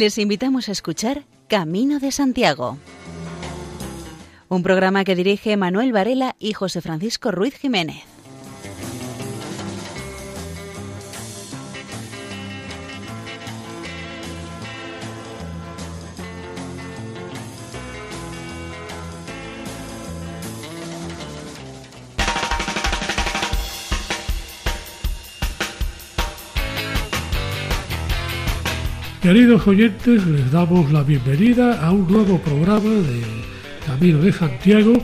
Les invitamos a escuchar Camino de Santiago, un programa que dirige Manuel Varela y José Francisco Ruiz Jiménez. Queridos oyentes, les damos la bienvenida a un nuevo programa de Camino de Santiago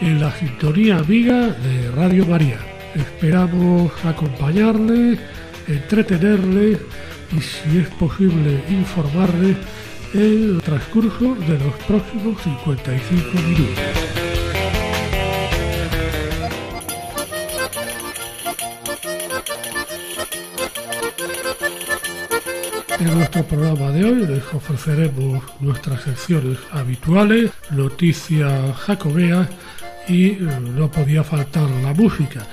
en la sintonía amiga de Radio María. Esperamos acompañarles, entretenerles y si es posible informarles el transcurso de los próximos 55 minutos. En nuestro programa de hoy les ofreceremos nuestras secciones habituales, noticias jacobeas y eh, no podía faltar la música.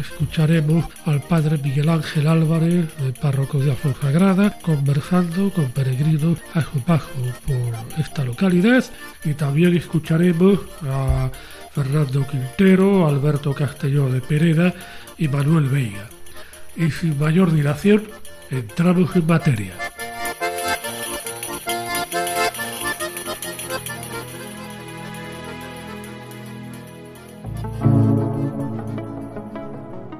Escucharemos al padre Miguel Ángel Álvarez, del párroco de Afonsagrada, conversando con peregrinos a su paso por esta localidad y también escucharemos a Fernando Quintero, Alberto Castelló de Pereda y Manuel Veiga. Y sin mayor dilación, entramos en materia.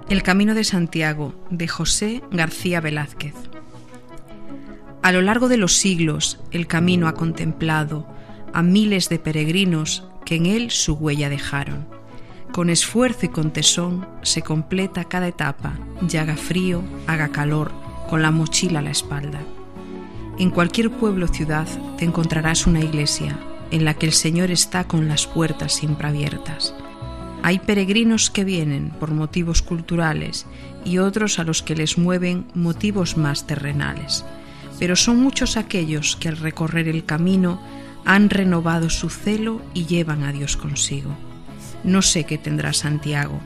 El Camino de Santiago de José García Velázquez. A lo largo de los siglos el camino ha contemplado a miles de peregrinos que en él su huella dejaron. Con esfuerzo y con tesón se completa cada etapa, ya haga frío, haga calor, con la mochila a la espalda. En cualquier pueblo o ciudad te encontrarás una iglesia en la que el Señor está con las puertas siempre abiertas. Hay peregrinos que vienen por motivos culturales y otros a los que les mueven motivos más terrenales, pero son muchos aquellos que al recorrer el camino han renovado su celo y llevan a Dios consigo. No sé qué tendrá Santiago,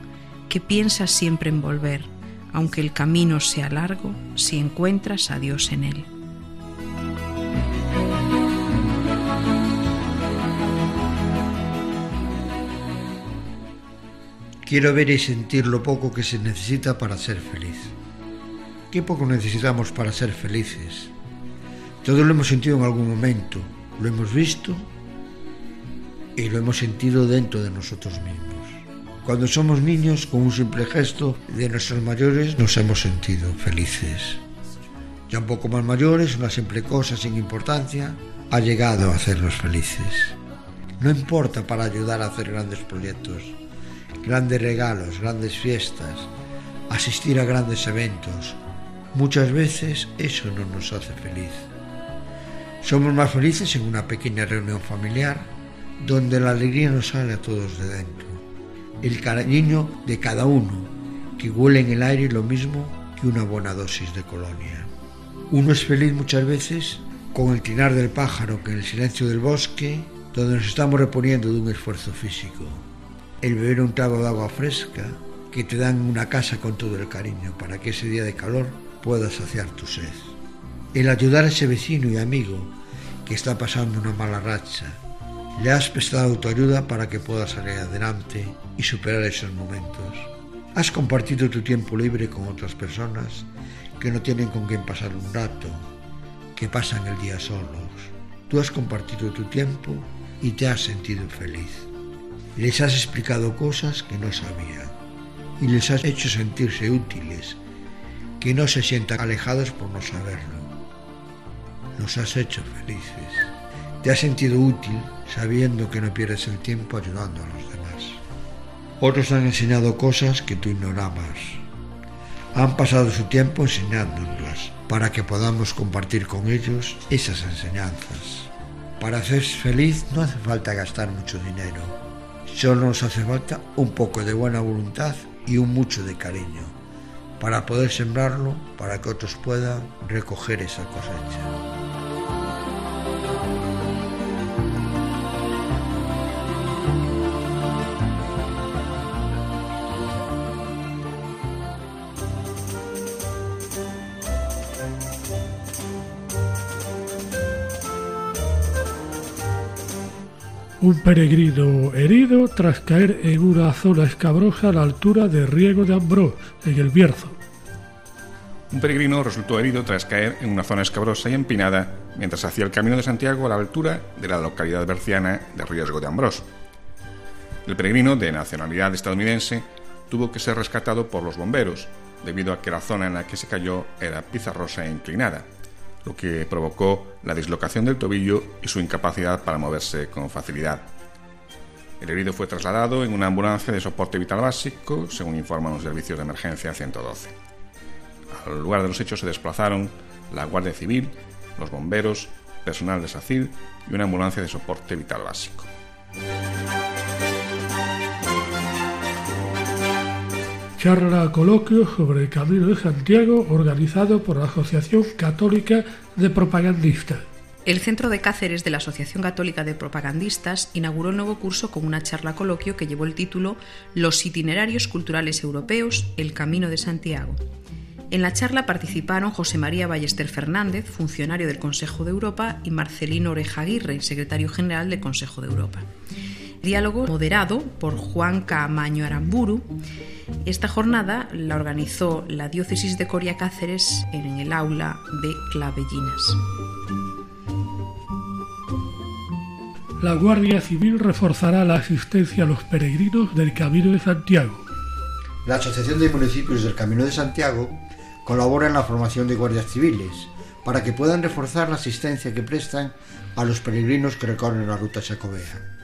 que piensa siempre en volver, aunque el camino sea largo, si encuentras a Dios en él. Quiero ver y sentir lo poco que se necesita para ser feliz. ¿Qué poco necesitamos para ser felices? Todo lo hemos sentido en algún momento, lo hemos visto y lo hemos sentido dentro de nosotros mismos. Cuando somos niños, con un simple gesto de nuestros mayores, nos hemos sentido felices. Ya un poco más mayores, una simple cosa sin importancia ha llegado a hacernos felices. No importa para ayudar a hacer grandes proyectos, grandes regalos, grandes fiestas, asistir a grandes eventos. Muchas veces eso no nos hace feliz. Somos más felices en una pequeña reunión familiar donde la alegría nos sale a todos de dentro el cariño de cada uno, que huele en el aire lo mismo que una buena dosis de colonia. Uno es feliz muchas veces con el trinar del pájaro que en el silencio del bosque, donde nos estamos reponiendo de un esfuerzo físico. El beber un trago de agua fresca que te dan una casa con todo el cariño para que ese día de calor puedas saciar tu sed. El ayudar a ese vecino y amigo que está pasando una mala racha le has prestado tu ayuda para que puedas salir adelante y superar esos momentos. Has compartido tu tiempo libre con otras personas que no tienen con quién pasar un rato, que pasan el día solos. Tú has compartido tu tiempo y te has sentido feliz. Les has explicado cosas que no sabían y les has hecho sentirse útiles, que no se sientan alejados por no saberlo. Los has hecho felices. Te has sentido útil sabiendo que no pierdes el tiempo ayudando a los demás. Otros han enseñado cosas que tú ignorabas. Han pasado su tiempo enseñándolas para que podamos compartir con ellos esas enseñanzas. Para ser feliz no hace falta gastar mucho dinero. Solo nos hace falta un poco de buena voluntad y un mucho de cariño para poder sembrarlo para que otros puedan recoger esa cosecha. Un peregrino herido tras caer en una zona escabrosa a la altura de Riego de Ambrós, en el Bierzo. Un peregrino resultó herido tras caer en una zona escabrosa y empinada mientras hacía el camino de Santiago a la altura de la localidad berciana de Riesgo de Ambrós. El peregrino, de nacionalidad estadounidense, tuvo que ser rescatado por los bomberos, debido a que la zona en la que se cayó era pizarrosa e inclinada, lo que provocó la dislocación del tobillo y su incapacidad para moverse con facilidad. El herido fue trasladado en una ambulancia de soporte vital básico, según informan los servicios de emergencia 112. Al lugar de los hechos se desplazaron la Guardia Civil, los bomberos, personal de SACID y una ambulancia de soporte vital básico. Charla coloquio sobre el Camino de Santiago organizado por la Asociación Católica de Propagandistas. El Centro de Cáceres de la Asociación Católica de Propagandistas inauguró el nuevo curso con una charla coloquio que llevó el título Los itinerarios culturales europeos, el Camino de Santiago. En la charla participaron José María Ballester Fernández, funcionario del Consejo de Europa, y Marcelino Oreja Aguirre, secretario general del Consejo de Europa. Diálogo moderado por Juan Camaño Aramburu esta jornada la organizó la diócesis de Coria Cáceres en el aula de Clavellinas. La Guardia Civil reforzará la asistencia a los peregrinos del Camino de Santiago. La Asociación de Municipios del Camino de Santiago colabora en la formación de guardias civiles para que puedan reforzar la asistencia que prestan a los peregrinos que recorren la ruta Chacobea.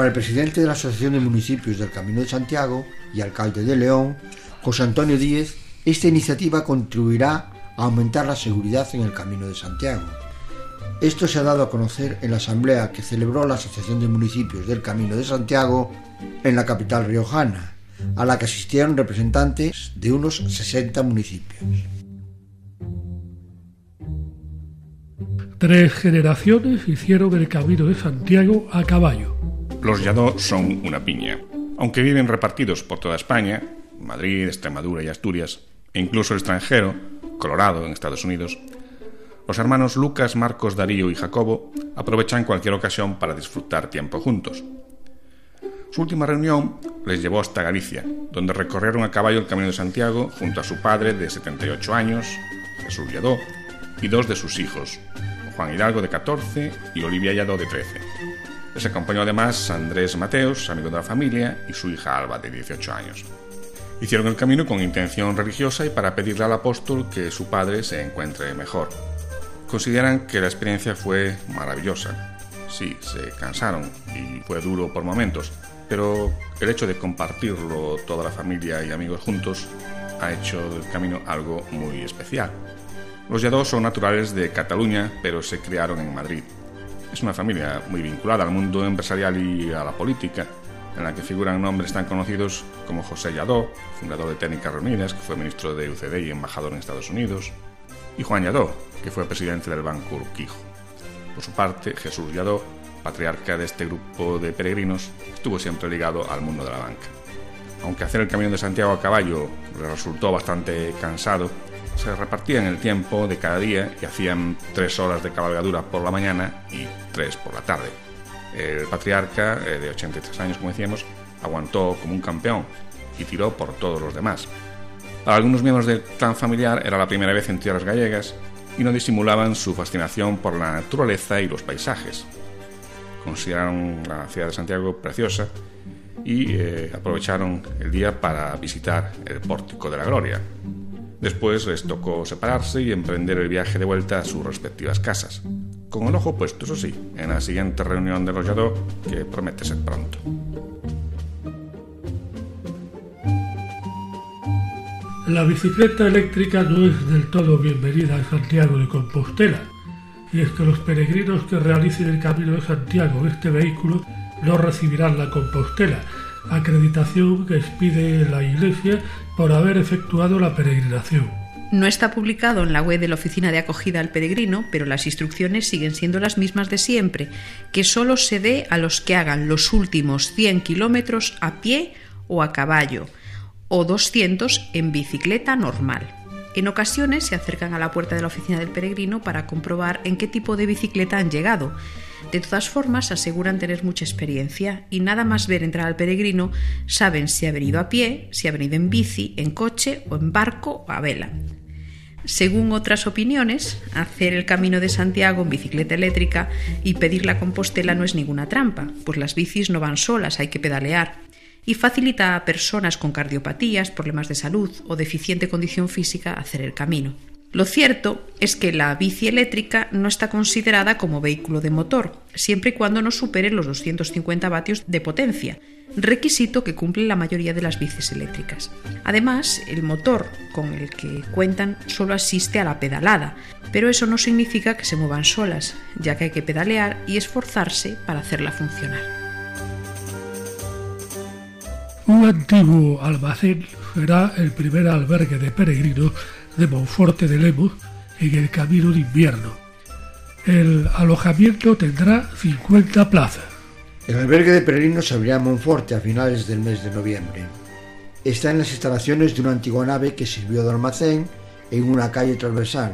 Para el presidente de la Asociación de Municipios del Camino de Santiago y alcalde de León, José Antonio Díez, esta iniciativa contribuirá a aumentar la seguridad en el Camino de Santiago. Esto se ha dado a conocer en la asamblea que celebró la Asociación de Municipios del Camino de Santiago en la capital riojana, a la que asistieron representantes de unos 60 municipios. Tres generaciones hicieron el Camino de Santiago a caballo. Los Yadó son una piña. Aunque viven repartidos por toda España, Madrid, Extremadura y Asturias, e incluso el extranjero, Colorado en Estados Unidos, los hermanos Lucas, Marcos, Darío y Jacobo aprovechan cualquier ocasión para disfrutar tiempo juntos. Su última reunión les llevó hasta Galicia, donde recorrieron a caballo el Camino de Santiago junto a su padre de 78 años, Jesús Lladó, y dos de sus hijos, Juan Hidalgo de 14 y Olivia Lladó de 13. Les acompañó además Andrés Mateos, amigo de la familia, y su hija Alba, de 18 años. Hicieron el camino con intención religiosa y para pedirle al apóstol que su padre se encuentre mejor. Consideran que la experiencia fue maravillosa. Sí, se cansaron y fue duro por momentos, pero el hecho de compartirlo toda la familia y amigos juntos ha hecho del camino algo muy especial. Los Lladó son naturales de Cataluña, pero se criaron en Madrid. Es una familia muy vinculada al mundo empresarial y a la política, en la que figuran nombres tan conocidos como José Yadó, fundador de Técnicas Reunidas, que fue ministro de UCD y embajador en Estados Unidos, y Juan Yadó, que fue presidente del Banco Urquijo. Por su parte, Jesús Yadó, patriarca de este grupo de peregrinos, estuvo siempre ligado al mundo de la banca. Aunque hacer el camino de Santiago a caballo le resultó bastante cansado, se repartían el tiempo de cada día y hacían tres horas de cabalgadura por la mañana y tres por la tarde. El patriarca, eh, de 83 años como decíamos, aguantó como un campeón y tiró por todos los demás. Para algunos miembros del clan familiar era la primera vez en tierras gallegas y no disimulaban su fascinación por la naturaleza y los paisajes. Consideraron la ciudad de Santiago preciosa y eh, aprovecharon el día para visitar el Pórtico de la Gloria, Después les tocó separarse y emprender el viaje de vuelta a sus respectivas casas, con el ojo puesto, eso sí, en la siguiente reunión de Rollado, que promete ser pronto. La bicicleta eléctrica no es del todo bienvenida a Santiago de Compostela, y es que los peregrinos que realicen el Camino de Santiago en este vehículo no recibirán la Compostela, acreditación que expide la Iglesia por haber efectuado la peregrinación. No está publicado en la web de la Oficina de Acogida al Peregrino, pero las instrucciones siguen siendo las mismas de siempre, que solo se dé a los que hagan los últimos 100 kilómetros a pie o a caballo, o 200 en bicicleta normal. En ocasiones se acercan a la puerta de la oficina del peregrino para comprobar en qué tipo de bicicleta han llegado. De todas formas, aseguran tener mucha experiencia y nada más ver entrar al peregrino saben si ha venido a pie, si ha venido en bici, en coche o en barco o a vela. Según otras opiniones, hacer el camino de Santiago en bicicleta eléctrica y pedir la Compostela no es ninguna trampa, pues las bicis no van solas, hay que pedalear, y facilita a personas con cardiopatías, problemas de salud o deficiente condición física hacer el camino. Lo cierto es que la bici eléctrica no está considerada como vehículo de motor, siempre y cuando no supere los 250 vatios de potencia, requisito que cumple la mayoría de las bicis eléctricas. Además, el motor con el que cuentan solo asiste a la pedalada, pero eso no significa que se muevan solas, ya que hay que pedalear y esforzarse para hacerla funcionar. Un antiguo almacén será el primer albergue de peregrinos de Monforte de Lemos en el camino de invierno. El alojamiento tendrá 50 plazas. El albergue de peregrinos se abrirá en Monforte a finales del mes de noviembre. Está en las instalaciones de una antigua nave que sirvió de almacén en una calle transversal,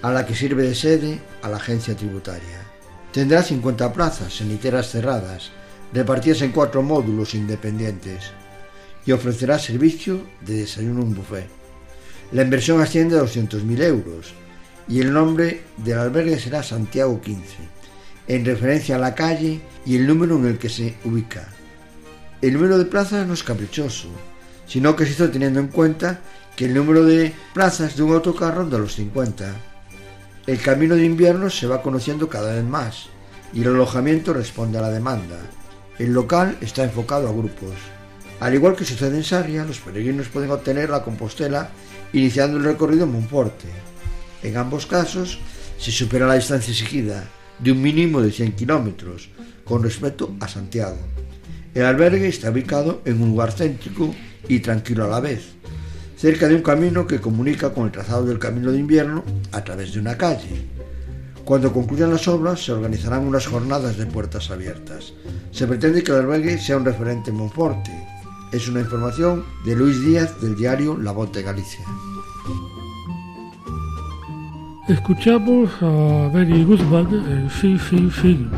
a la que sirve de sede a la agencia tributaria. Tendrá 50 plazas en literas cerradas, repartidas en cuatro módulos independientes, y ofrecerá servicio de desayuno en buffet. La inversión asciende a 200.000 euros y el nombre del albergue será Santiago 15, en referencia a la calle y el número en el que se ubica. El número de plazas no es caprichoso, sino que se hizo teniendo en cuenta que el número de plazas de un autocar ronda los 50. El camino de invierno se va conociendo cada vez más y el alojamiento responde a la demanda. El local está enfocado a grupos. Al igual que sucede en Sarria, los peregrinos pueden obtener la Compostela iniciando el recorrido en Monforte. En ambos casos se supera la distancia exigida de un mínimo de 100 kilómetros con respecto a Santiago. El albergue está ubicado en un lugar céntrico y tranquilo a la vez, cerca de un camino que comunica con el trazado del camino de invierno a través de una calle. Cuando concluyan las obras se organizarán unas jornadas de puertas abiertas. Se pretende que el albergue sea un referente en Monforte. Es una información de Luis Díaz del diario La Voz de Galicia. Escuchamos a Benny Guzmán en Fin Fin Fin.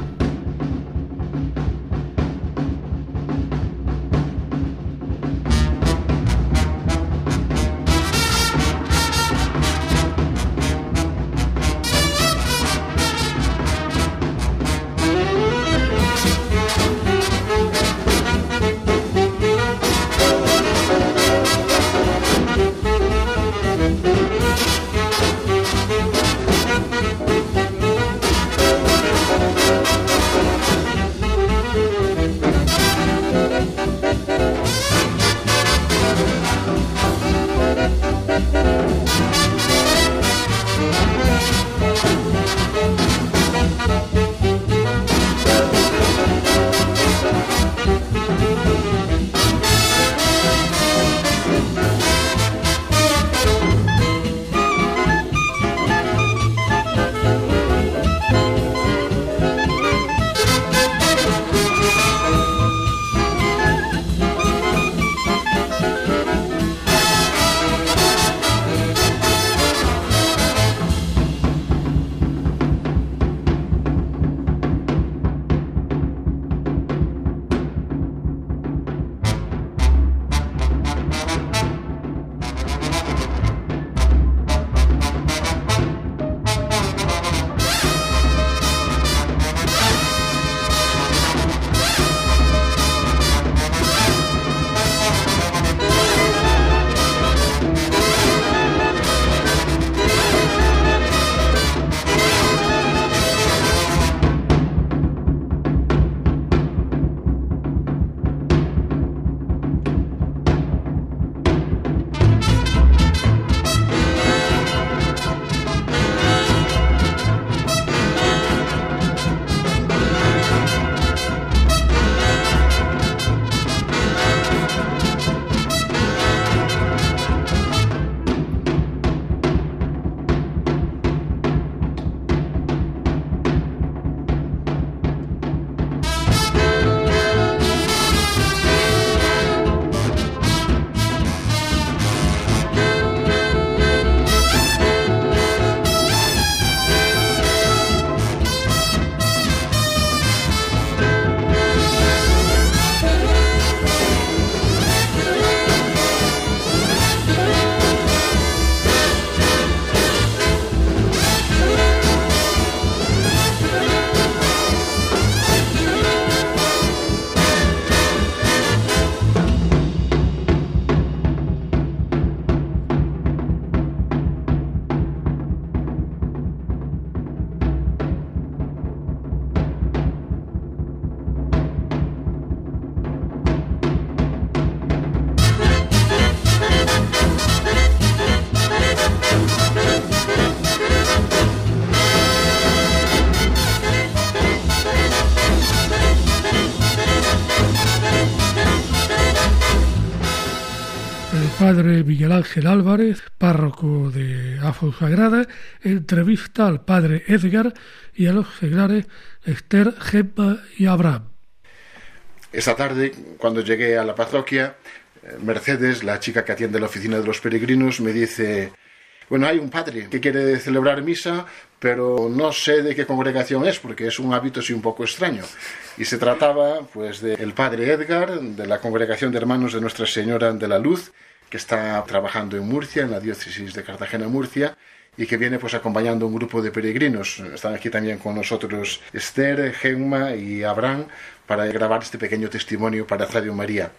Ángel Álvarez, párroco de Sagrada, entrevista al padre Edgar y a los seglares Esther, Gemma y Abraham. Esta tarde, cuando llegué a la parroquia, Mercedes, la chica que atiende la oficina de los peregrinos, me dice, bueno, hay un padre que quiere celebrar misa, pero no sé de qué congregación es, porque es un hábito así un poco extraño. Y se trataba, pues, del padre Edgar, de la congregación de hermanos de Nuestra Señora de la Luz, que está trabajando en Murcia, en la diócesis de Cartagena-Murcia, y que viene pues acompañando un grupo de peregrinos. Están aquí también con nosotros Esther, Gemma y Abraham para grabar este pequeño testimonio para Radio María.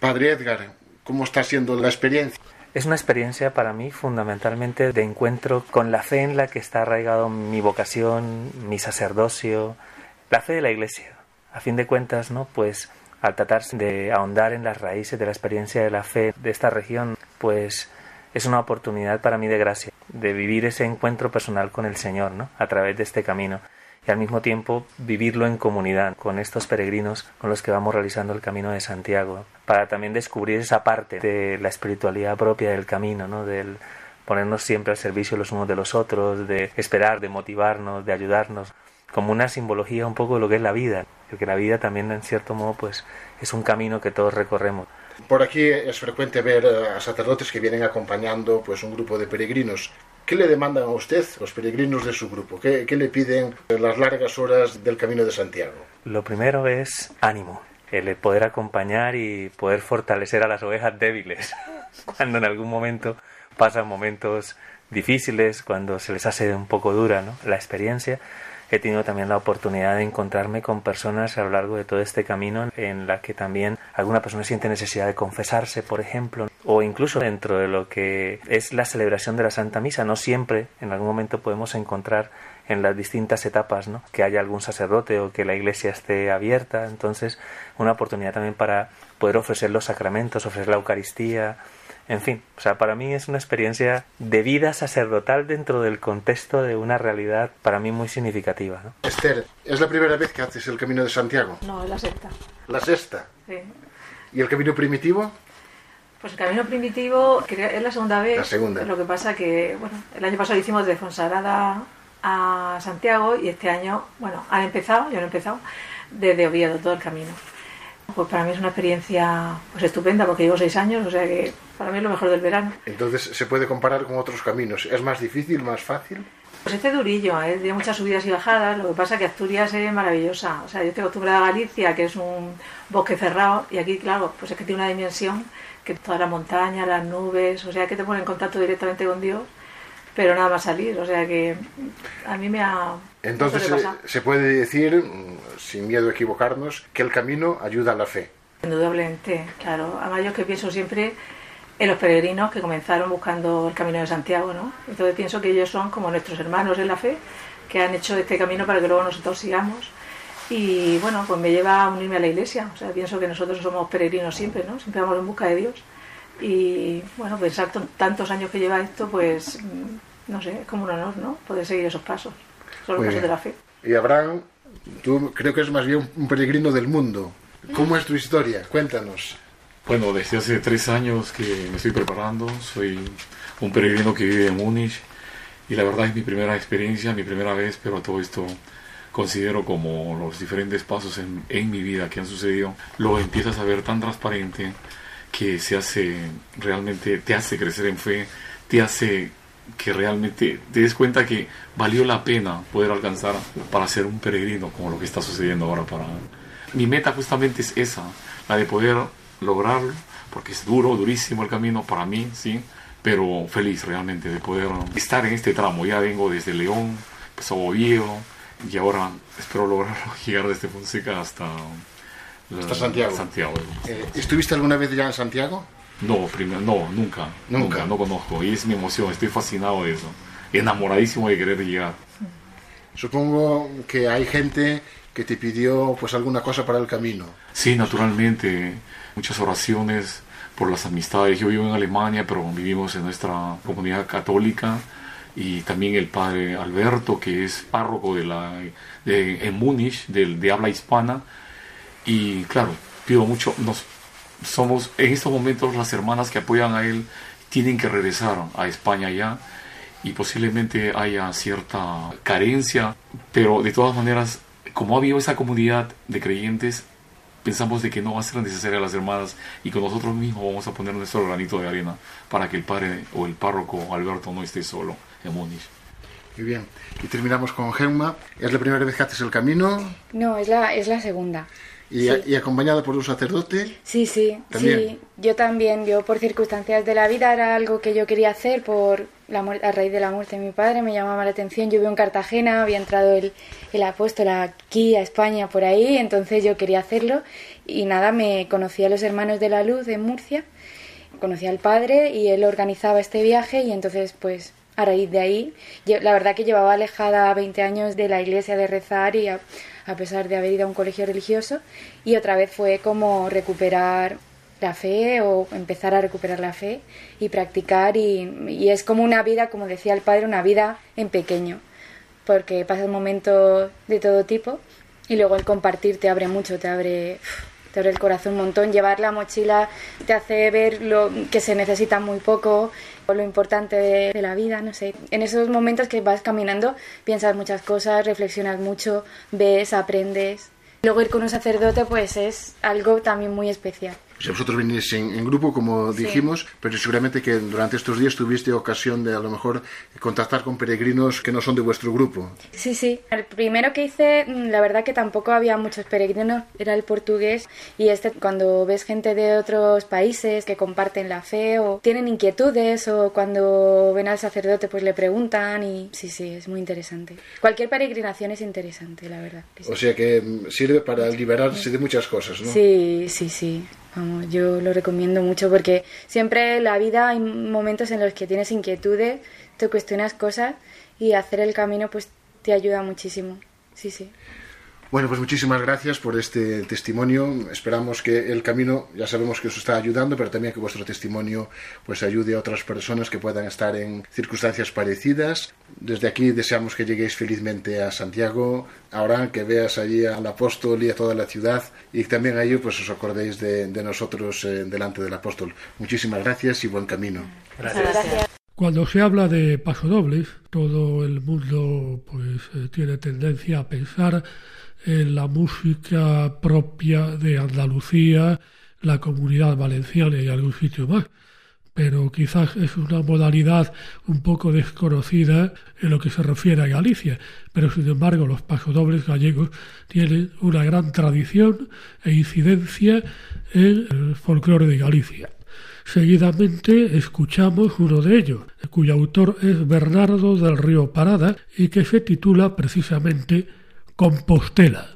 Padre Edgar, ¿cómo está siendo la experiencia? Es una experiencia para mí fundamentalmente de encuentro con la fe en la que está arraigado mi vocación, mi sacerdocio, la fe de la Iglesia. A fin de cuentas, ¿no? Pues al tratarse de ahondar en las raíces de la experiencia de la fe de esta región, pues es una oportunidad para mí de gracia, de vivir ese encuentro personal con el Señor, ¿no? A través de este camino y al mismo tiempo vivirlo en comunidad con estos peregrinos con los que vamos realizando el camino de Santiago, para también descubrir esa parte de la espiritualidad propia del camino, ¿no? del ponernos siempre al servicio los unos de los otros, de esperar, de motivarnos, de ayudarnos, como una simbología un poco de lo que es la vida, porque la vida también en cierto modo pues es un camino que todos recorremos. Por aquí es frecuente ver a sacerdotes que vienen acompañando pues un grupo de peregrinos. ¿Qué le demandan a usted los peregrinos de su grupo? ¿Qué, qué le piden en las largas horas del Camino de Santiago? Lo primero es ánimo, el poder acompañar y poder fortalecer a las ovejas débiles cuando en algún momento pasan momentos difíciles, cuando se les hace un poco dura ¿no? la experiencia. He tenido también la oportunidad de encontrarme con personas a lo largo de todo este camino en la que también alguna persona siente necesidad de confesarse, por ejemplo, o incluso dentro de lo que es la celebración de la Santa Misa. No siempre, en algún momento podemos encontrar en las distintas etapas, ¿no? que haya algún sacerdote o que la iglesia esté abierta. Entonces, una oportunidad también para poder ofrecer los sacramentos, ofrecer la Eucaristía, en fin, o sea, para mí es una experiencia de vida sacerdotal dentro del contexto de una realidad para mí muy significativa. ¿no? Esther, ¿es la primera vez que haces el Camino de Santiago? No, es la sexta. ¿La sexta? Sí. ¿Y el Camino Primitivo? Pues el Camino Primitivo es la segunda vez. La segunda. Lo que pasa que, bueno, el año pasado lo hicimos de Fonsagrada a Santiago y este año, bueno, han empezado, yo no he empezado, desde Oviedo, todo el camino. Pues para mí es una experiencia pues estupenda porque llevo seis años, o sea que para mí es lo mejor del verano. Entonces, ¿se puede comparar con otros caminos? ¿Es más difícil, más fácil? Pues este durillo, ¿eh? tiene muchas subidas y bajadas, lo que pasa es que Asturias es maravillosa. O sea, yo estoy acostumbrada a Galicia, que es un bosque cerrado, y aquí, claro, pues es que tiene una dimensión que toda la montaña, las nubes, o sea, que te pone en contacto directamente con Dios, pero nada más salir, o sea que a mí me ha... Entonces se, se puede decir, mm, sin miedo a equivocarnos, que el camino ayuda a la fe. Indudablemente, claro. Además yo que pienso siempre en los peregrinos que comenzaron buscando el camino de Santiago, ¿no? Entonces pienso que ellos son como nuestros hermanos en la fe, que han hecho este camino para que luego nosotros sigamos. Y bueno, pues me lleva a unirme a la iglesia. O sea, pienso que nosotros somos peregrinos siempre, ¿no? Siempre vamos en busca de Dios. Y bueno, pues exacto, tantos años que lleva esto, pues mm, no sé, es como un honor, ¿no? Poder seguir esos pasos. Son los pasos de la fe. Y Abraham, tú creo que es más bien un peregrino del mundo. ¿Cómo es tu historia? Cuéntanos. Bueno, desde hace tres años que me estoy preparando, soy un peregrino que vive en Múnich y la verdad es mi primera experiencia, mi primera vez, pero todo esto considero como los diferentes pasos en, en mi vida que han sucedido, lo empiezas a ver tan transparente que se hace realmente, te hace crecer en fe, te hace que realmente te des cuenta que valió la pena poder alcanzar para ser un peregrino como lo que está sucediendo ahora para mi meta justamente es esa, la de poder lograrlo, porque es duro, durísimo el camino para mí, sí, pero feliz realmente de poder estar en este tramo. Ya vengo desde León, pues a Oviedo, y ahora espero lograrlo llegar desde Fonseca hasta, hasta Santiago. Santiago. Eh, ¿Estuviste alguna vez ya en Santiago? No, primero, no, nunca, Nunca. nunca, no conozco, y es mi emoción, estoy fascinado de eso, enamoradísimo de querer llegar. Supongo que hay gente que te pidió pues alguna cosa para el camino. Sí, naturalmente, muchas oraciones por las amistades. Yo vivo en Alemania, pero vivimos en nuestra comunidad católica y también el padre Alberto, que es párroco de la, de, en Múnich, de, de habla hispana. Y claro, pido mucho, nos somos, en estos momentos, las hermanas que apoyan a él tienen que regresar a España ya y posiblemente haya cierta carencia, pero de todas maneras, como ha habido esa comunidad de creyentes, pensamos de que no va a ser necesaria las hermanas y que nosotros mismos vamos a poner nuestro granito de arena para que el padre o el párroco Alberto no esté solo en Múnich. Muy bien. Y terminamos con Gemma. ¿Es la primera vez que haces el camino? No, es la, es la segunda. ¿Y, y acompañada por un sacerdote? Sí, sí, sí. Yo también, yo por circunstancias de la vida era algo que yo quería hacer por la a raíz de la muerte de mi padre, me llamaba la atención. Yo vivo en Cartagena, había entrado el, el apóstol aquí a España por ahí, entonces yo quería hacerlo. Y nada, me conocí a los hermanos de la luz en Murcia, conocí al padre y él organizaba este viaje y entonces pues a raíz de ahí, la verdad que llevaba alejada 20 años de la iglesia de rezar y a, pesar de haber ido a un colegio religioso y otra vez fue como recuperar la fe o empezar a recuperar la fe y practicar y, es como una vida, como decía el padre, una vida en pequeño porque pasa un momento de todo tipo y luego el compartir te abre mucho, te abre te abre el corazón un montón. Llevar la mochila te hace ver lo que se necesita muy poco, lo importante de, la vida, no sé. En esos momentos que vas caminando piensas muchas cosas, reflexionas mucho, ves, aprendes. Luego ir con un sacerdote pues es algo también muy especial. Si vosotros venís en, grupo, como dijimos, pero seguramente que durante estos días tuviste ocasión de a lo mejor contactar con peregrinos que no son de vuestro grupo. Sí, sí. El primero que hice, mm, la verdad que tampoco había muchos peregrinos, era el portugués. Y este, cuando ves gente de otros países que comparten la fe o tienen inquietudes o cuando ven al sacerdote pues le preguntan y sí, sí, es muy interesante. Cualquier peregrinación es interesante, la verdad. O sea que mm, sirve para liberarse de muchas cosas, ¿no? Sí, sí, sí. Vamos, yo lo recomiendo mucho porque siempre en la vida hay momentos en los que tienes inquietudes, te cuestionas cosas y hacer el camino pues te ayuda muchísimo. Sí, sí. Bueno, pues muchísimas gracias por este testimonio. Esperamos que el camino, ya sabemos que os está ayudando, pero también que vuestro testimonio pues ayude a otras personas que puedan estar en circunstancias parecidas. Desde aquí deseamos que lleguéis felizmente a Santiago, ahora que veas allí al apóstol y a toda la ciudad y también a ello pues os acordéis de, nosotros eh, delante del apóstol. Muchísimas gracias y buen camino. Gracias. Cuando se habla de pasodobles, todo el mundo pues eh, tiene tendencia a pensar en la música propia de Andalucía, la comunidad valenciana y algún sitio más. Pero quizás es una modalidad un poco desconocida en lo que se refiere a Galicia. Pero sin embargo, los pasodobles gallegos tienen una gran tradición e incidencia en el folclore de Galicia. Seguidamente escuchamos uno de ellos, cuyo autor es Bernardo del Río Parada y que se titula precisamente Compostela.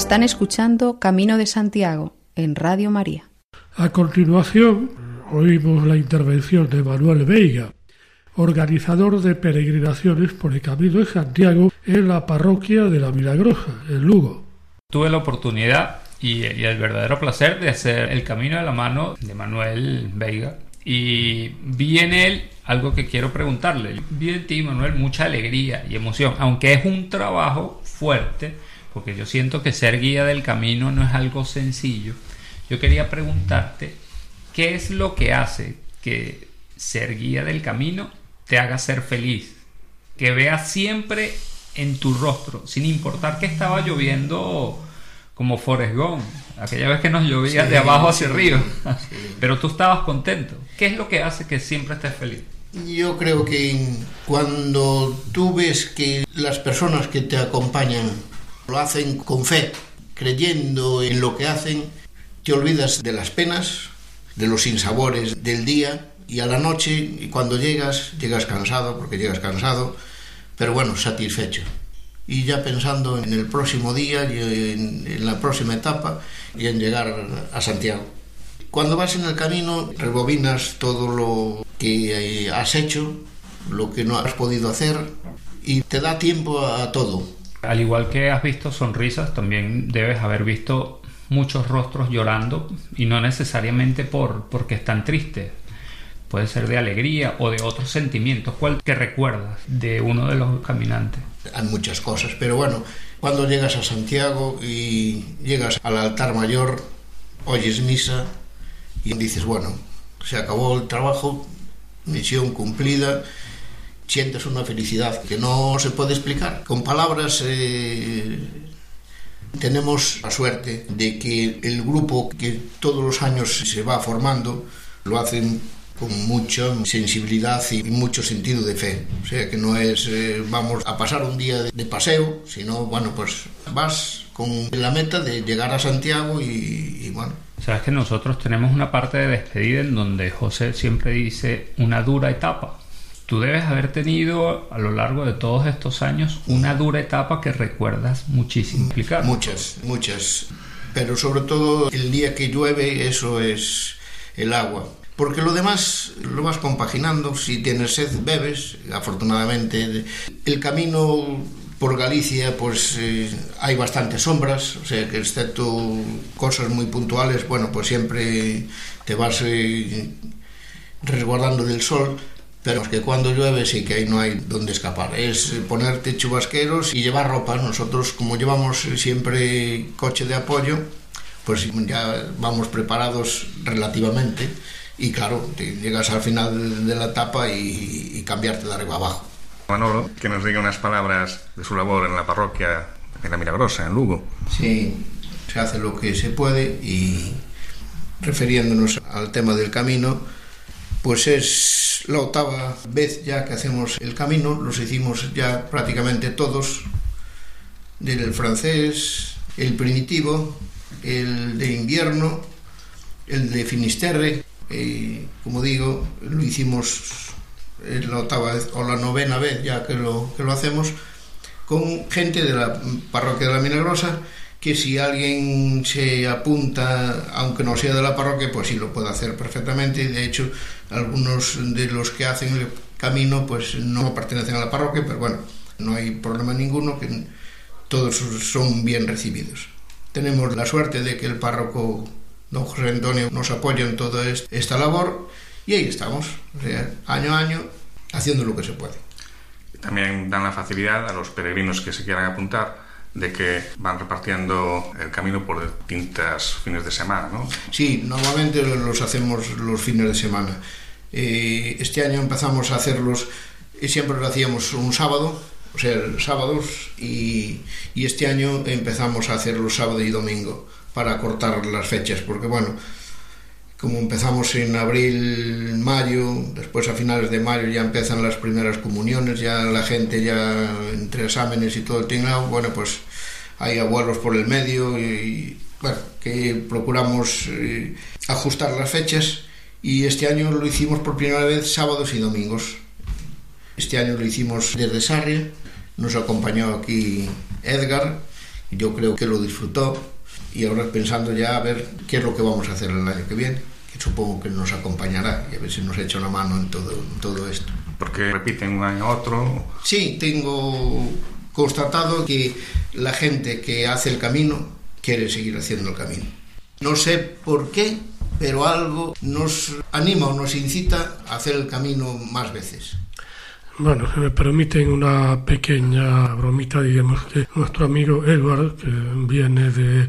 Están escuchando Camino de Santiago en Radio María. A continuación, oímos la intervención de Manuel Veiga, organizador de peregrinaciones por el Camino de Santiago en la parroquia de la Milagrosa, en Lugo. Tuve la oportunidad y, el verdadero placer de hacer el Camino de la Mano de Manuel Veiga y vi en él algo que quiero preguntarle. Vi en ti, Manuel, mucha alegría y emoción, aunque es un trabajo fuerte, porque yo siento que ser guía del camino no es algo sencillo. Yo quería preguntarte, ¿qué es lo que hace que ser guía del camino te haga ser feliz? Que veas siempre en tu rostro, sin importar que estaba lloviendo como Forrest Gump, aquella vez que nos llovía de abajo hacia arriba, pero tú estabas contento. ¿Qué es lo que hace que siempre estés feliz? Yo creo que cuando tú ves que las personas que te acompañan lo hacen con fe, creyendo en lo que hacen, te olvidas de las penas, de los sinsabores del día y a la noche, y cuando llegas, llegas cansado, porque llegas cansado, pero bueno, satisfecho y ya pensando en el próximo día y en, la próxima etapa y en llegar a Santiago. Cuando vas en el camino, rebobinas todo lo que eh, has hecho, lo que no has podido hacer y te da tiempo a todo. Al igual que has visto sonrisas, también debes haber visto muchos rostros llorando y no necesariamente por porque están tristes. Puede ser de alegría o de otros sentimientos. ¿Cuál que recuerdas de uno de los caminantes? hay muchas cosas, pero bueno, cuando llegas a Santiago y llegas al altar mayor, oyes misa y dices, bueno, se acabó el trabajo, misión cumplida, sientes una felicidad que no se puede explicar. Con palabras eh, tenemos la suerte de que el grupo que todos los años se va formando lo hacen con mucha sensibilidad y mucho sentido de fe. O sea, que no es eh, vamos a pasar un día de, paseo, sino, bueno, pues vas con la meta de llegar a Santiago y, y bueno. Sabes que nosotros tenemos una parte de despedida en donde José siempre dice una dura etapa. Tú debes haber tenido a lo largo de todos estos años una dura etapa que recuerdas muchísimo. Muchas, muchas. Pero sobre todo el día que llueve, eso es el agua. Porque lo demás lo vas compaginando, si tienes sed bebes, afortunadamente. El camino por Galicia pues eh, hay bastantes sombras, o sea que excepto cosas muy puntuales, bueno, pues siempre te vas eh, resguardando del sol, pero es que cuando llueve sí que ahí no hay donde escapar. Es ponerte chubasqueros y llevar ropa. Nosotros, como llevamos siempre coche de apoyo, pues ya vamos preparados relativamente y claro, te llegas al final de la etapa y, cambiarte de arriba abajo. Manolo, que nos diga unas palabras de su labor en la parroquia de la Milagrosa, en Lugo. Sí, se hace lo que se puede y refiriéndonos al tema del camino, pues es la octava vez ya que hacemos el camino, los hicimos ya prácticamente todos, del francés, el primitivo, el de invierno, el de Finisterre, y como digo, lo hicimos la octava vez o la novena vez ya que lo, que lo hacemos con gente de la parroquia de la Milagrosa que si alguien se apunta, aunque no sea de la parroquia, pues sí lo puede hacer perfectamente. De hecho, algunos de los que hacen el camino, pues no pertenecen a la parroquia, pero bueno, no hay problema ninguno, que todos son bien recibidos. Tenemos la suerte de que el párroco don José Antonio nos apoya en toda esta labor y ahí estamos, año a año, haciendo lo que se puede. También dan la facilidad a los peregrinos que se quieran apuntar de que van repartiendo el camino por distintos fines de semana, ¿no? Sí, normalmente los hacemos los fines de semana. Eh, este año empezamos a hacerlos, y siempre lo hacíamos un sábado, o sea, sábados, y, y este año empezamos a hacerlos sábado y domingo para cortar las fechas, porque bueno, como empezamos en abril, mayo, después a finales de mayo ya empiezan las primeras comuniones, ya la gente ya entre exámenes y todo el tinglado, bueno, pues hay abuelos por el medio y, bueno, que procuramos eh, ajustar las fechas y este año lo hicimos por primera vez sábados y domingos. Este año lo hicimos desde Sarria, nos acompañó aquí Edgar Yo creo que lo disfrutó y ahora pensando ya a ver qué es lo que vamos a hacer el año que viene, que supongo que nos acompañará y a ver si nos echa una mano en todo, en todo esto. Porque repiten un año a otro. Sí, tengo constatado que la gente que hace el camino quiere seguir haciendo el camino. No sé por qué, pero algo nos anima o nos incita a hacer el camino más veces. Bueno, si me permiten una pequeña bromita, digamos que nuestro amigo Edward, que viene de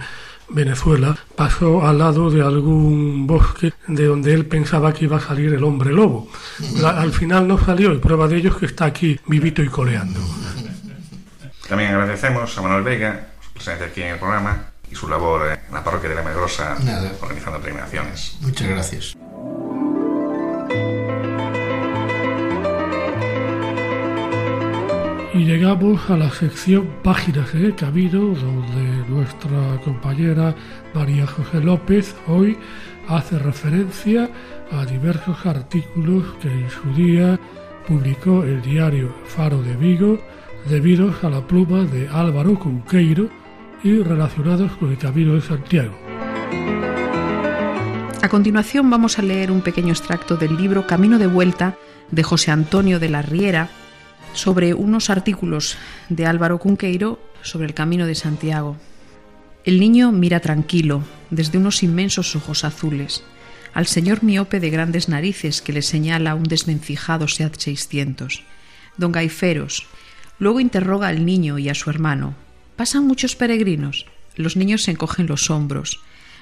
Venezuela, pasó al lado de algún bosque de donde él pensaba que iba a salir el hombre lobo. al final no salió y prueba de ello es que está aquí vivito y coleando. También agradecemos a Manuel Vega su presencia aquí en el programa y su labor en la parroquia de la Medrosa organizando peregrinaciones. Muchas gracias. Y llegamos a la sección Páginas de Camino, donde nuestra compañera María José López hoy hace referencia a diversos artículos que en su día publicó el diario Faro de Vigo debidos a la pluma de Álvaro Cunqueiro y relacionados con el Camino de Santiago. A continuación vamos a leer un pequeño extracto del libro Camino de Vuelta de José Antonio de la Riera sobre unos artículos de Álvaro Cunqueiro sobre el Camino de Santiago. El niño mira tranquilo, desde unos inmensos ojos azules, al señor miope de grandes narices que le señala un desvencijado SEAT 600. Don Gaiferos. Luego interroga al niño y a su hermano. ¿Pasan muchos peregrinos? Los niños se encogen los hombros.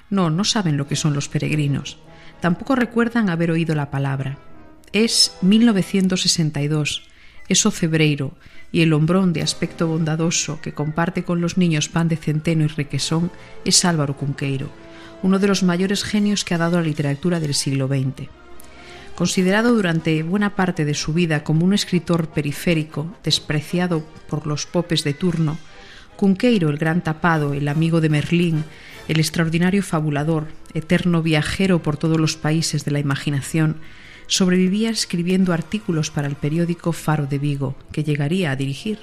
No, no saben lo que son los peregrinos. Tampoco recuerdan haber oído la palabra. Es 1962 es Cebreiro y el hombrón de aspecto bondadoso que comparte con los niños pan de centeno y requesón es Álvaro Cunqueiro, uno de los mayores genios que ha dado la literatura del siglo XX. Considerado durante buena parte de su vida como un escritor periférico, despreciado por los popes de turno, Cunqueiro, el gran tapado, el amigo de Merlín, el extraordinario fabulador, eterno viajero por todos los países de la imaginación, sobrevivía escribiendo artículos para el periódico Faro de Vigo, que llegaría a dirigir.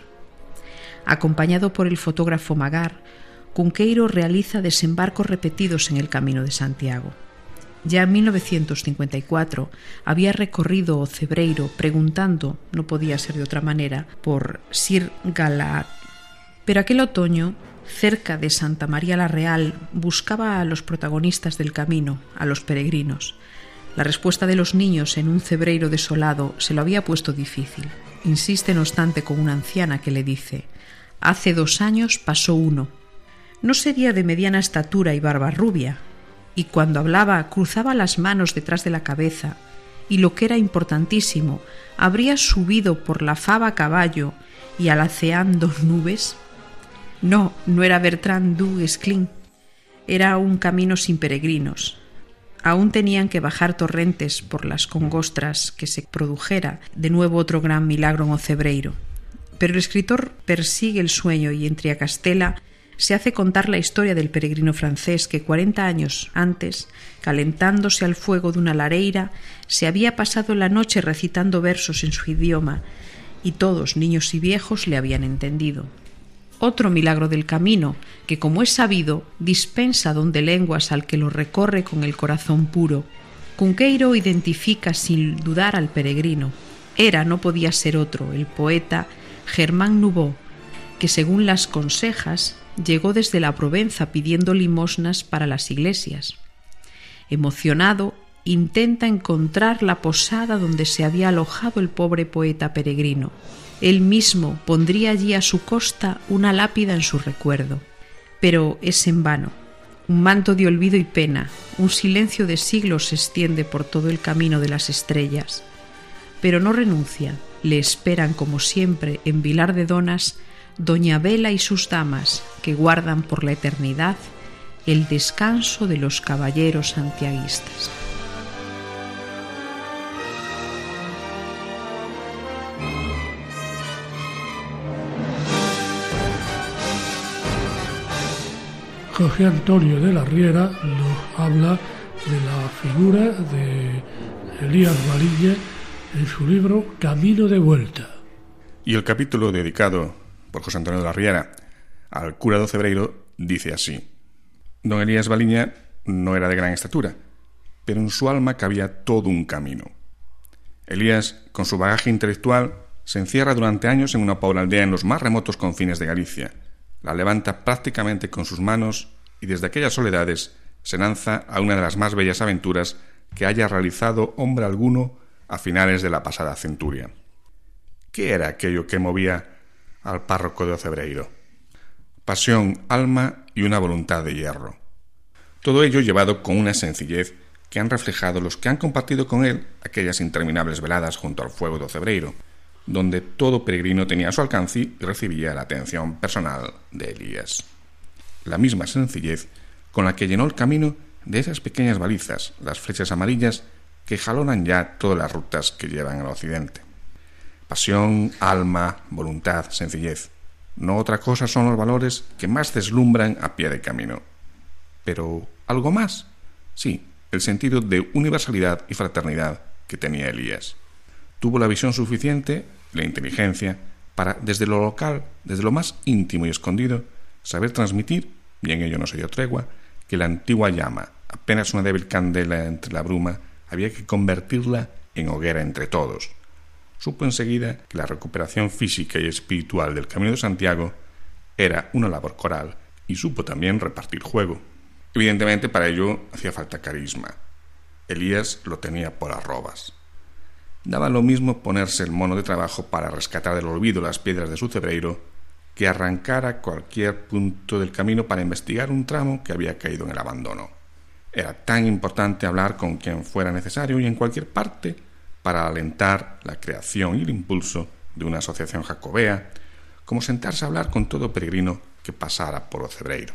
Acompañado por el fotógrafo Magar, Cunqueiro realiza desembarcos repetidos en el Camino de Santiago. Ya en 1954 había recorrido Cebreiro preguntando, no podía ser de otra manera, por Sir Galahad. Pero aquel otoño, cerca de Santa María la Real, buscaba a los protagonistas del camino, a los peregrinos. La respuesta de los niños en un cebreiro desolado se lo había puesto difícil. Insiste, no obstante, con una anciana que le dice Hace dos años pasó uno. No sería de mediana estatura y barba rubia, y cuando hablaba cruzaba las manos detrás de la cabeza, y lo que era importantísimo, habría subido por la fava a caballo y alaceando nubes. No, no era Bertrand du Esclin, era un camino sin peregrinos, aún tenían que bajar torrentes por las congostras que se produjera de nuevo otro gran milagro en Ocebreiro. Pero el escritor persigue el sueño y en Triacastela se hace contar la historia del peregrino francés que cuarenta años antes, calentándose al fuego de una lareira, se había pasado la noche recitando versos en su idioma, y todos, niños y viejos, le habían entendido otro milagro del camino, que como es sabido, dispensa don de lenguas al que lo recorre con el corazón puro. Cunqueiro identifica sin dudar al peregrino. Era, no podía ser otro, el poeta Germán Nubó, que según las consejas llegó desde la Provenza pidiendo limosnas para las iglesias. Emocionado, intenta encontrar la posada donde se había alojado el pobre poeta peregrino. Él mismo pondría allí a su costa una lápida en su recuerdo. Pero es en vano. Un manto de olvido y pena, un silencio de siglos se extiende por todo el camino de las estrellas. Pero no renuncia, le esperan como siempre en Vilar de Donas Doña Vela y sus damas, que guardan por la eternidad el descanso de los caballeros santiaguistas. José Antonio de la Riera nos habla de la figura de Elías Valilla en su libro Camino de Vuelta. Y el capítulo dedicado por José Antonio de la Riera al cura do Cebreiro dice así. Don Elías Baliña no era de gran estatura, pero en su alma cabía todo un camino. Elías, con su bagaje intelectual, se encierra durante años en una pobre aldea en los más remotos confines de Galicia, la levanta prácticamente con sus manos y desde aquellas soledades se lanza a una de las más bellas aventuras que haya realizado hombre alguno a finales de la pasada centuria. ¿Qué era aquello que movía al párroco de Ocebreiro? Pasión, alma y una voluntad de hierro. Todo ello llevado con una sencillez que han reflejado los que han compartido con él aquellas interminables veladas junto al fuego de Ocebreiro, donde todo peregrino tenía a su alcance y recibía la atención personal de Elías. La misma sencillez con la que llenó el camino de esas pequeñas balizas, las flechas amarillas que jalonan ya todas las rutas que llevan al occidente. Pasión, alma, voluntad, sencillez. No otra cosa son los valores que más deslumbran a pie de camino. Pero, ¿algo más? Sí, el sentido de universalidad y fraternidad que tenía Elías. Tuvo la visión suficiente, la inteligencia, para, desde lo local, desde lo más íntimo y escondido, saber transmitir, y en ello no se dio tregua, que la antigua llama, apenas una débil candela entre la bruma, había que convertirla en hoguera entre todos. Supo enseguida que la recuperación física y espiritual del Camino de Santiago era una labor coral y supo también repartir juego. Evidentemente para ello hacía falta carisma. Elías lo tenía por arrobas. Daba lo mismo ponerse el mono de trabajo para rescatar del olvido las piedras de su cebreiro que arrancar a cualquier punto del camino para investigar un tramo que había caído en el abandono. Era tan importante hablar con quien fuera necesario y en cualquier parte para alentar la creación y el impulso de una asociación jacobea, como sentarse a hablar con todo peregrino que pasara por Ocebreiro.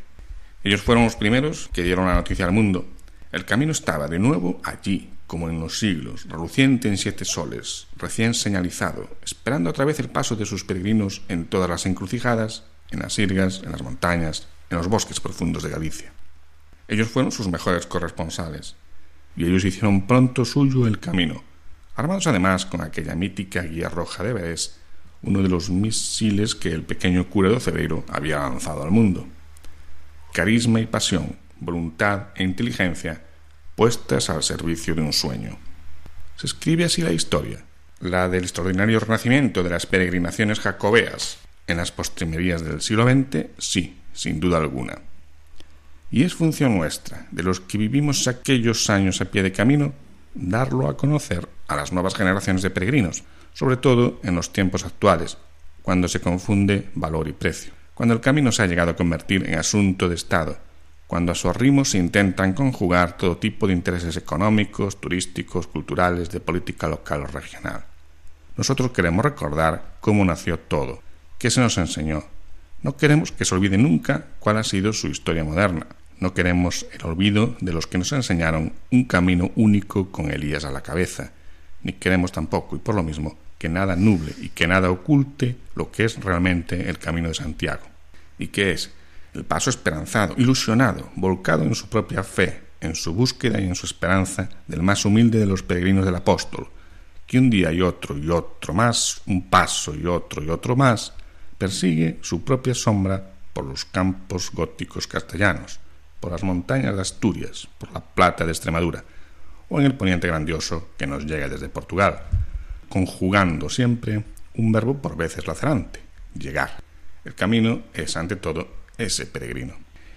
Ellos fueron los primeros que dieron la noticia al mundo. El camino estaba de nuevo allí, como en los siglos, reluciente en siete soles, recién señalizado, esperando otra vez el paso de sus peregrinos en todas las encrucijadas, en las sirgas, en las montañas, en los bosques profundos de Galicia. Ellos fueron sus mejores corresponsales, y ellos hicieron pronto suyo el camino, armados además con aquella mítica guía roja de Beres, uno de los misiles que el pequeño cura de Cereiro había lanzado al mundo carisma y pasión, voluntad e inteligencia puestas al servicio de un sueño. Se escribe así la historia, la del extraordinario renacimiento de las peregrinaciones jacobeas en las postrimerías del siglo XX, sí, sin duda alguna. Y es función nuestra, de los que vivimos aquellos años a pie de camino, darlo a conocer a las nuevas generaciones de peregrinos, sobre todo en los tiempos actuales, cuando se confunde valor y precio cuando el camino se ha llegado a convertir en asunto de Estado, cuando a su arrimo se intentan conjugar todo tipo de intereses económicos, turísticos, culturales, de política local o regional. Nosotros queremos recordar cómo nació todo, qué se nos enseñó. No queremos que se olvide nunca cuál ha sido su historia moderna. No queremos el olvido de los que nos enseñaron un camino único con Elías a la cabeza, ni queremos tampoco, y por lo mismo, que nada nuble y que nada oculte lo que es realmente el camino de Santiago y que es el paso esperanzado, ilusionado, volcado en su propia fe, en su búsqueda y en su esperanza del más humilde de los peregrinos del apóstol, que un día y otro y otro más, un paso y otro y otro más, persigue su propia sombra por los campos góticos castellanos, por las montañas de Asturias, por la plata de Extremadura, o en el poniente grandioso que nos llega desde Portugal, conjugando siempre un verbo por veces lacerante, llegar. El camino es, ante todo, ese peregrino.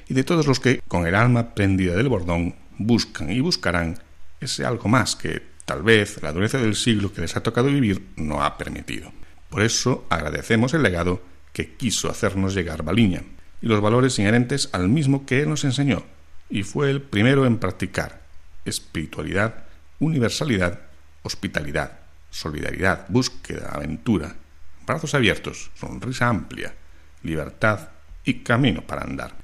Y de todos los que, con el alma prendida del bordón, buscan y buscarán ese algo más que, tal vez, la dureza del siglo que les ha tocado vivir no ha permitido. Por eso agradecemos el legado que quiso hacernos llegar Baliña y los valores inherentes al mismo que él nos enseñó y fue el primero en practicar espiritualidad, universalidad, hospitalidad, solidaridad, búsqueda, aventura, brazos abiertos, sonrisa amplia, libertad y camino para andar.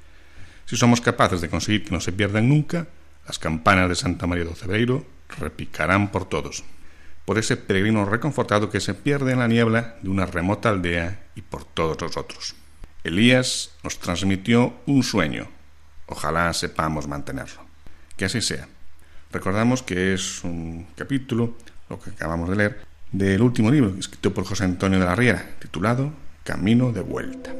Si somos capaces de conseguir que no se pierdan nunca, las campanas de Santa María do Cebreiro repicarán por todos, por ese peregrino reconfortado que se pierde en la niebla de una remota aldea y por todos los otros. Elías nos transmitió un sueño. Ojalá sepamos mantenerlo. Que así sea. Recordamos que es un capítulo, lo que acabamos de leer, del último libro escrito por José Antonio de la Riera, titulado Camino de Vuelta.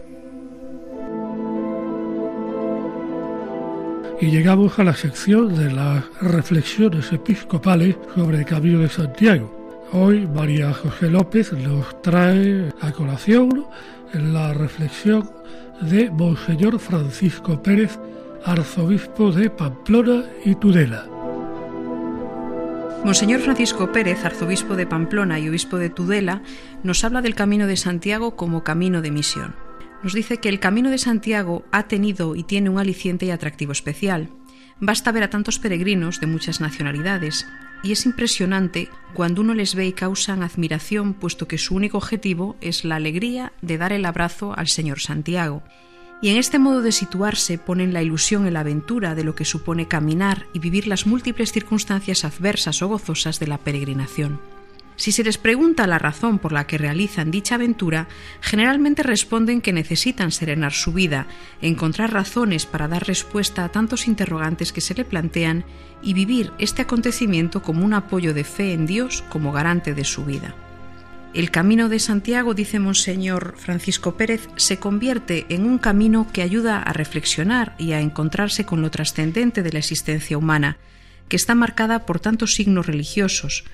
Y llegamos a la sección de las reflexiones episcopales sobre el Camino de Santiago. Hoy María José López nos trae a colación la reflexión de Monseñor Francisco Pérez, arzobispo de Pamplona y Tudela. Monseñor Francisco Pérez, arzobispo de Pamplona y obispo de Tudela, nos habla del Camino de Santiago como camino de misión. Nos dice que el Camino de Santiago ha tenido y tiene un aliciente y atractivo especial. Basta ver a tantos peregrinos de muchas nacionalidades, y es impresionante cuando uno les ve y causan admiración, puesto que su único objetivo es la alegría de dar el abrazo al Señor Santiago y en este modo de situarse ponen la ilusión en la aventura de lo que supone caminar y vivir las múltiples circunstancias adversas o gozosas de la peregrinación. Si se les pregunta la razón por la que realizan dicha aventura, generalmente responden que necesitan serenar su vida, encontrar razones para dar respuesta a tantos interrogantes que se le plantean y vivir este acontecimiento como un apoyo de fe en Dios como garante de su vida. El camino de Santiago, dice Monseñor Francisco Pérez, se convierte en un camino que ayuda a reflexionar y a encontrarse con lo trascendente de la existencia humana, que está marcada por tantos signos religiosos,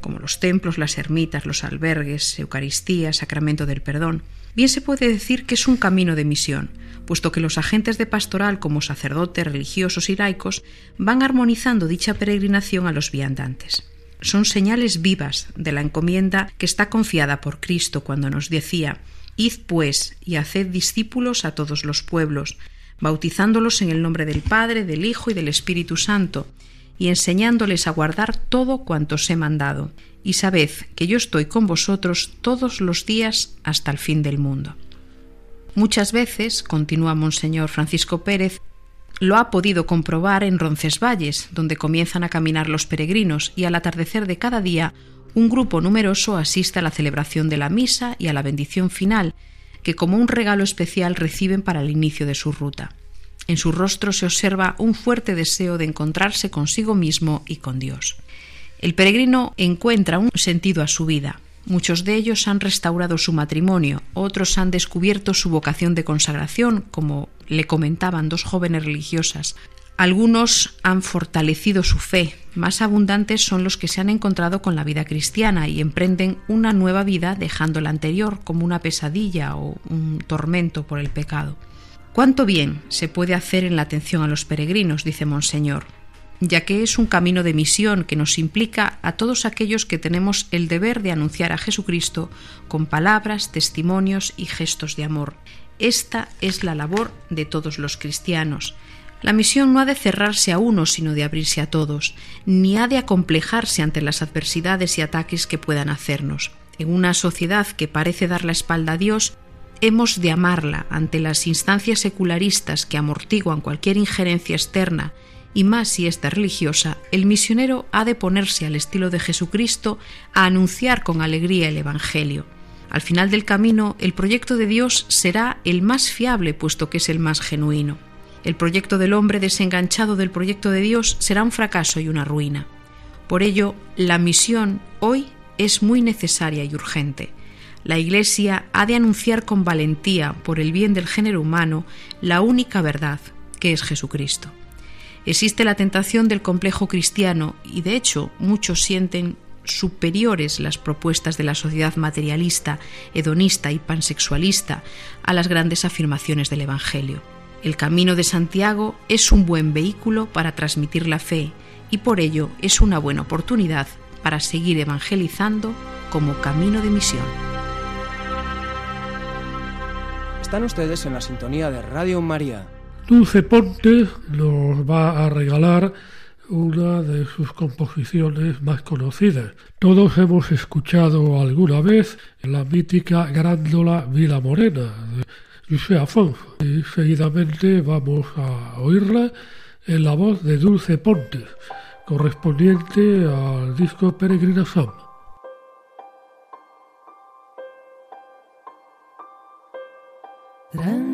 como los templos, las ermitas, los albergues, Eucaristía, Sacramento del Perdón. Bien se puede decir que es un camino de misión, puesto que los agentes de pastoral como sacerdotes, religiosos y laicos van armonizando dicha peregrinación a los viandantes son señales vivas de la encomienda que está confiada por Cristo cuando nos decía Id pues y haced discípulos a todos los pueblos, bautizándolos en el nombre del Padre, del Hijo y del Espíritu Santo, y enseñándoles a guardar todo cuanto os he mandado. Y sabed que yo estoy con vosotros todos los días hasta el fin del mundo. Muchas veces, continúa Monseñor Francisco Pérez, lo ha podido comprobar en Roncesvalles, donde comienzan a caminar los peregrinos y al atardecer de cada día un grupo numeroso asiste a la celebración de la misa y a la bendición final, que como un regalo especial reciben para el inicio de su ruta. En su rostro se observa un fuerte deseo de encontrarse consigo mismo y con Dios. El peregrino encuentra un sentido a su vida, Muchos de ellos han restaurado su matrimonio, otros han descubierto su vocación de consagración, como le comentaban dos jóvenes religiosas. Algunos han fortalecido su fe, más abundantes son los que se han encontrado con la vida cristiana y emprenden una nueva vida dejando la anterior como una pesadilla o un tormento por el pecado. ¿Cuánto bien se puede hacer en la atención a los peregrinos? dice Monseñor ya que es un camino de misión que nos implica a todos aquellos que tenemos el deber de anunciar a Jesucristo con palabras, testimonios y gestos de amor. Esta es la labor de todos los cristianos. La misión no ha de cerrarse a uno, sino de abrirse a todos, ni ha de acomplejarse ante las adversidades y ataques que puedan hacernos. En una sociedad que parece dar la espalda a Dios, hemos de amarla ante las instancias secularistas que amortiguan cualquier injerencia externa y más si esta religiosa, el misionero ha de ponerse al estilo de Jesucristo a anunciar con alegría el Evangelio. Al final del camino, el proyecto de Dios será el más fiable, puesto que es el más genuino. El proyecto del hombre desenganchado del proyecto de Dios será un fracaso y una ruina. Por ello, la misión hoy es muy necesaria y urgente. La Iglesia ha de anunciar con valentía, por el bien del género humano, la única verdad, que es Jesucristo. Existe la tentación del complejo cristiano y de hecho muchos sienten superiores las propuestas de la sociedad materialista, hedonista y pansexualista a las grandes afirmaciones del Evangelio. El camino de Santiago es un buen vehículo para transmitir la fe y por ello es una buena oportunidad para seguir evangelizando como camino de misión. Están ustedes en la sintonía de Radio María Dulce Ponte nos va a regalar una de sus composiciones más conocidas. Todos hemos escuchado alguna vez la mítica Grándola Vila Morena de José Afonso y seguidamente vamos a oírla en la voz de Dulce Ponte, correspondiente al disco Peregrinación. Tran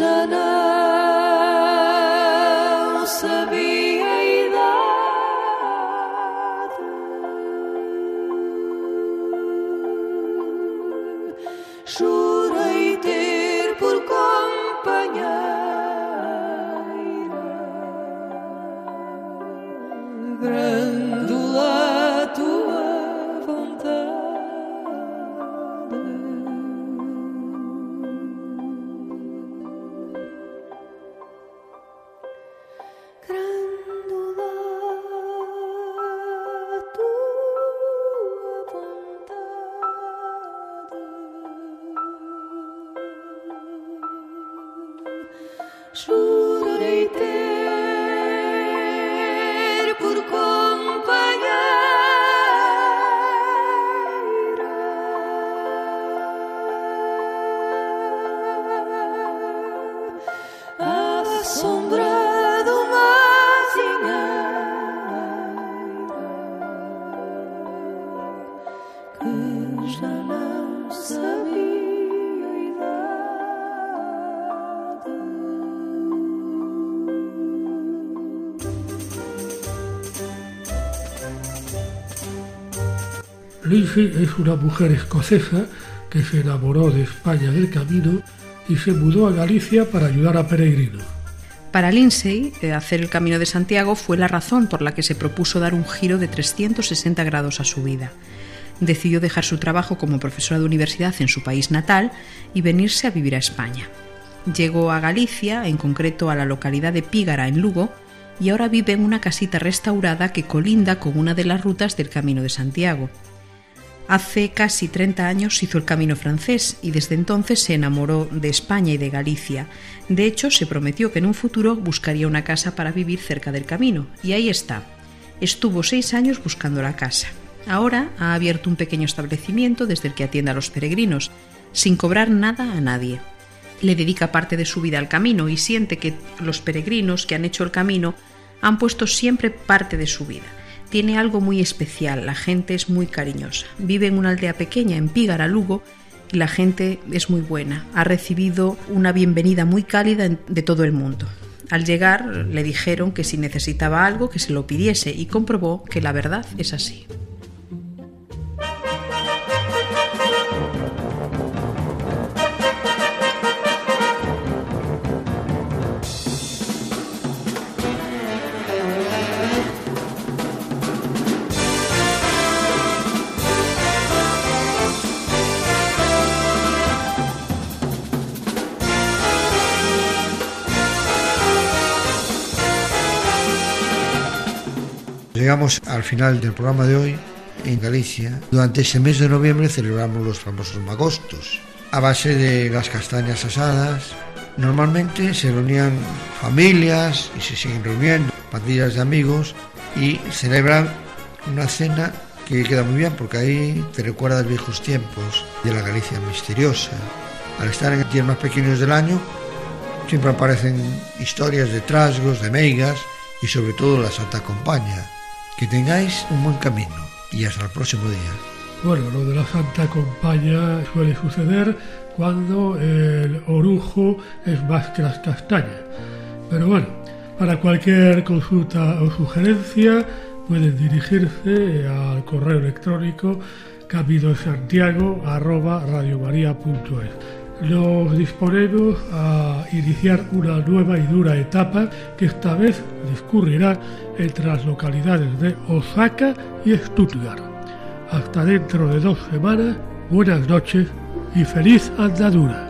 Krishna Lindsay es una mujer escocesa que se enamoró de España del camino y se mudó a Galicia para ayudar a peregrinos. Para Lindsay, hacer el Camino de Santiago fue la razón por la que se propuso dar un giro de 360 grados a su vida. Decidió dejar su trabajo como profesora de universidad en su país natal y venirse a vivir a España. Llegó a Galicia, en concreto a la localidad de Pígara, en Lugo, y ahora vive en una casita restaurada que colinda con una de las rutas del Camino de Santiago. Hace casi 30 años hizo el camino francés y desde entonces se enamoró de España y de Galicia. De hecho, se prometió que en un futuro buscaría una casa para vivir cerca del camino. Y ahí está. Estuvo seis años buscando la casa. Ahora ha abierto un pequeño establecimiento desde el que atiende a los peregrinos, sin cobrar nada a nadie. Le dedica parte de su vida al camino y siente que los peregrinos que han hecho el camino han puesto siempre parte de su vida tiene algo muy especial, la gente es muy cariñosa. Vive en una aldea pequeña, en Pígara, Lugo, y la gente es muy buena. Ha recibido una bienvenida muy cálida de todo el mundo. Al llegar le dijeron que si necesitaba algo que se lo pidiese y comprobó que la verdad es así. Llegamos al final del programa de hoy en Galicia. Durante ese mes de noviembre celebramos los famosos magostos. A base de las castañas asadas, normalmente se reunían familias y se siguen reuniendo, pandillas de amigos y celebran una cena que queda muy bien porque ahí te recuerda los viejos tiempos de la Galicia misteriosa. Al estar en días más pequeños del año, siempre aparecen historias de trasgos, de meigas y sobre todo la Santa Compañía Que tengáis un buen camino y hasta el próximo día. Bueno, lo de la Santa Compaña suele suceder cuando el orujo es más que las castañas. Pero bueno, para cualquier consulta o sugerencia pueden dirigirse al correo electrónico camino santiago arroba Nos disponemos a iniciar una nueva y dura etapa que esta vez discurrirá entre las localidades de Osaka y Stuttgart. Hasta dentro de dos semanas, buenas noches y feliz andadura.